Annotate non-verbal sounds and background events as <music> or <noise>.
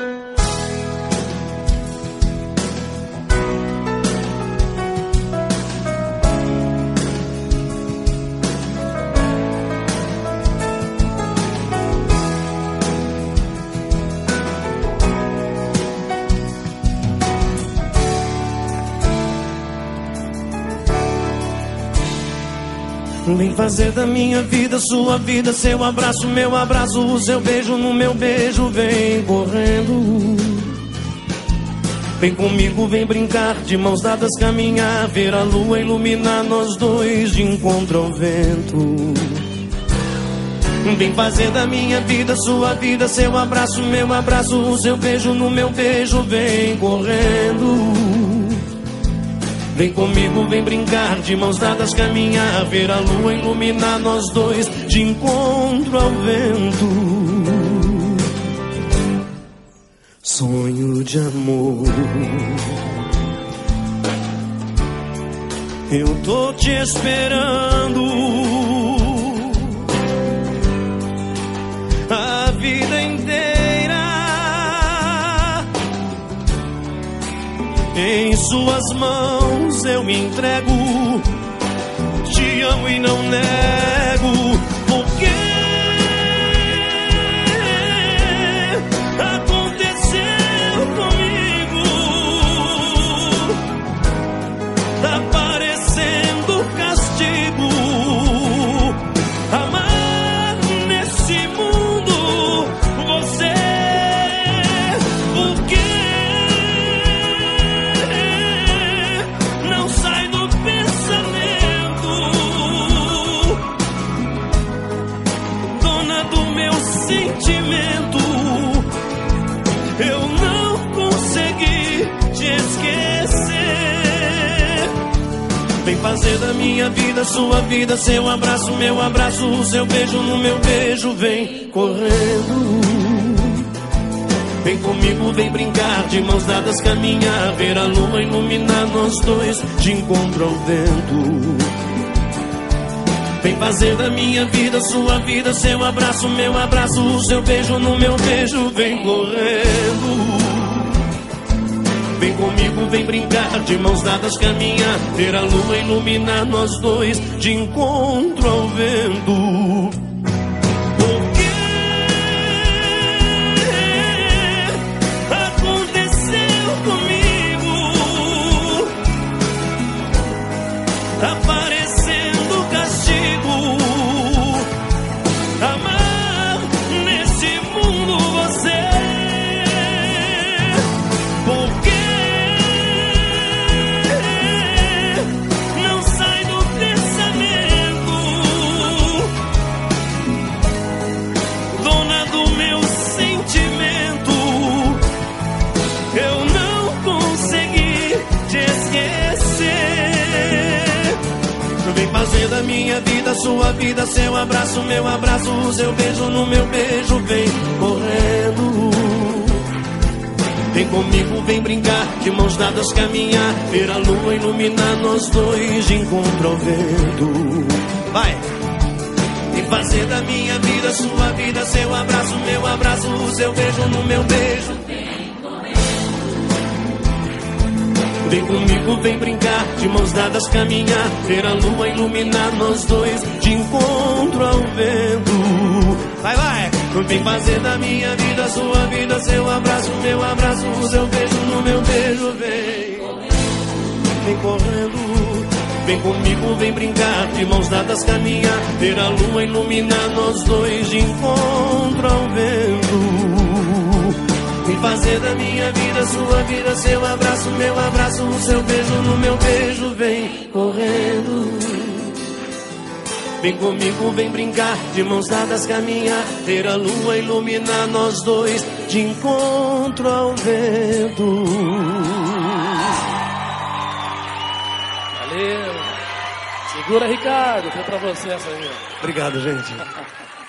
Thank you. Vem fazer da minha vida sua vida, seu abraço, meu abraço, o seu beijo no meu beijo, vem correndo. Vem comigo, vem brincar, de mãos dadas caminhar, ver a lua iluminar nós dois de encontro ao vento. Vem fazer da minha vida sua vida, seu abraço, meu abraço, o seu beijo no meu beijo, vem correndo. Vem comigo, vem brincar, de mãos dadas caminhar, ver a lua iluminar nós dois de encontro ao vento. Sonho de amor. Eu tô te esperando. A vida inteira em suas mãos eu me entrego. Te amo e não nego. Fazer da minha vida sua vida, seu abraço, meu abraço, seu beijo no meu beijo, vem correndo. Vem comigo, vem brincar, de mãos dadas caminhar, ver a lua iluminar nós dois, de encontro ao vento. Vem fazer da minha vida sua vida, seu abraço, meu abraço, seu beijo no meu beijo, vem correndo. Vem comigo, vem brincar, de mãos dadas caminhar, ver a lua iluminar nós dois, de encontro ao vento. Minha vida, sua vida, seu abraço, meu abraço, seu beijo no meu beijo, vem correndo. Vem comigo, vem brincar, de mãos dadas caminhar, ver a lua iluminar nós dois de encontro ao vento. Vai! E fazer da minha vida, sua vida, seu abraço, meu abraço, seu beijo no meu beijo. Vem comigo, vem brincar, de mãos dadas caminhar, ver a lua iluminar nós dois, de encontro ao vento. Vai, vai! Vem fazer da minha vida, sua vida, seu abraço, meu abraço, o seu beijo no meu beijo, vem. Vem correndo. Vem comigo, vem brincar, de mãos dadas caminhar, ver a lua iluminar nós dois, de encontro ao vento. Fazer da minha vida sua vida, seu abraço, meu abraço, o seu beijo no meu beijo, vem correndo. Vem comigo, vem brincar, de mãos dadas caminhar, ter a lua iluminar nós dois, de encontro ao vento. Valeu. Segura, Ricardo, foi pra você essa aí. Obrigado, gente. <laughs>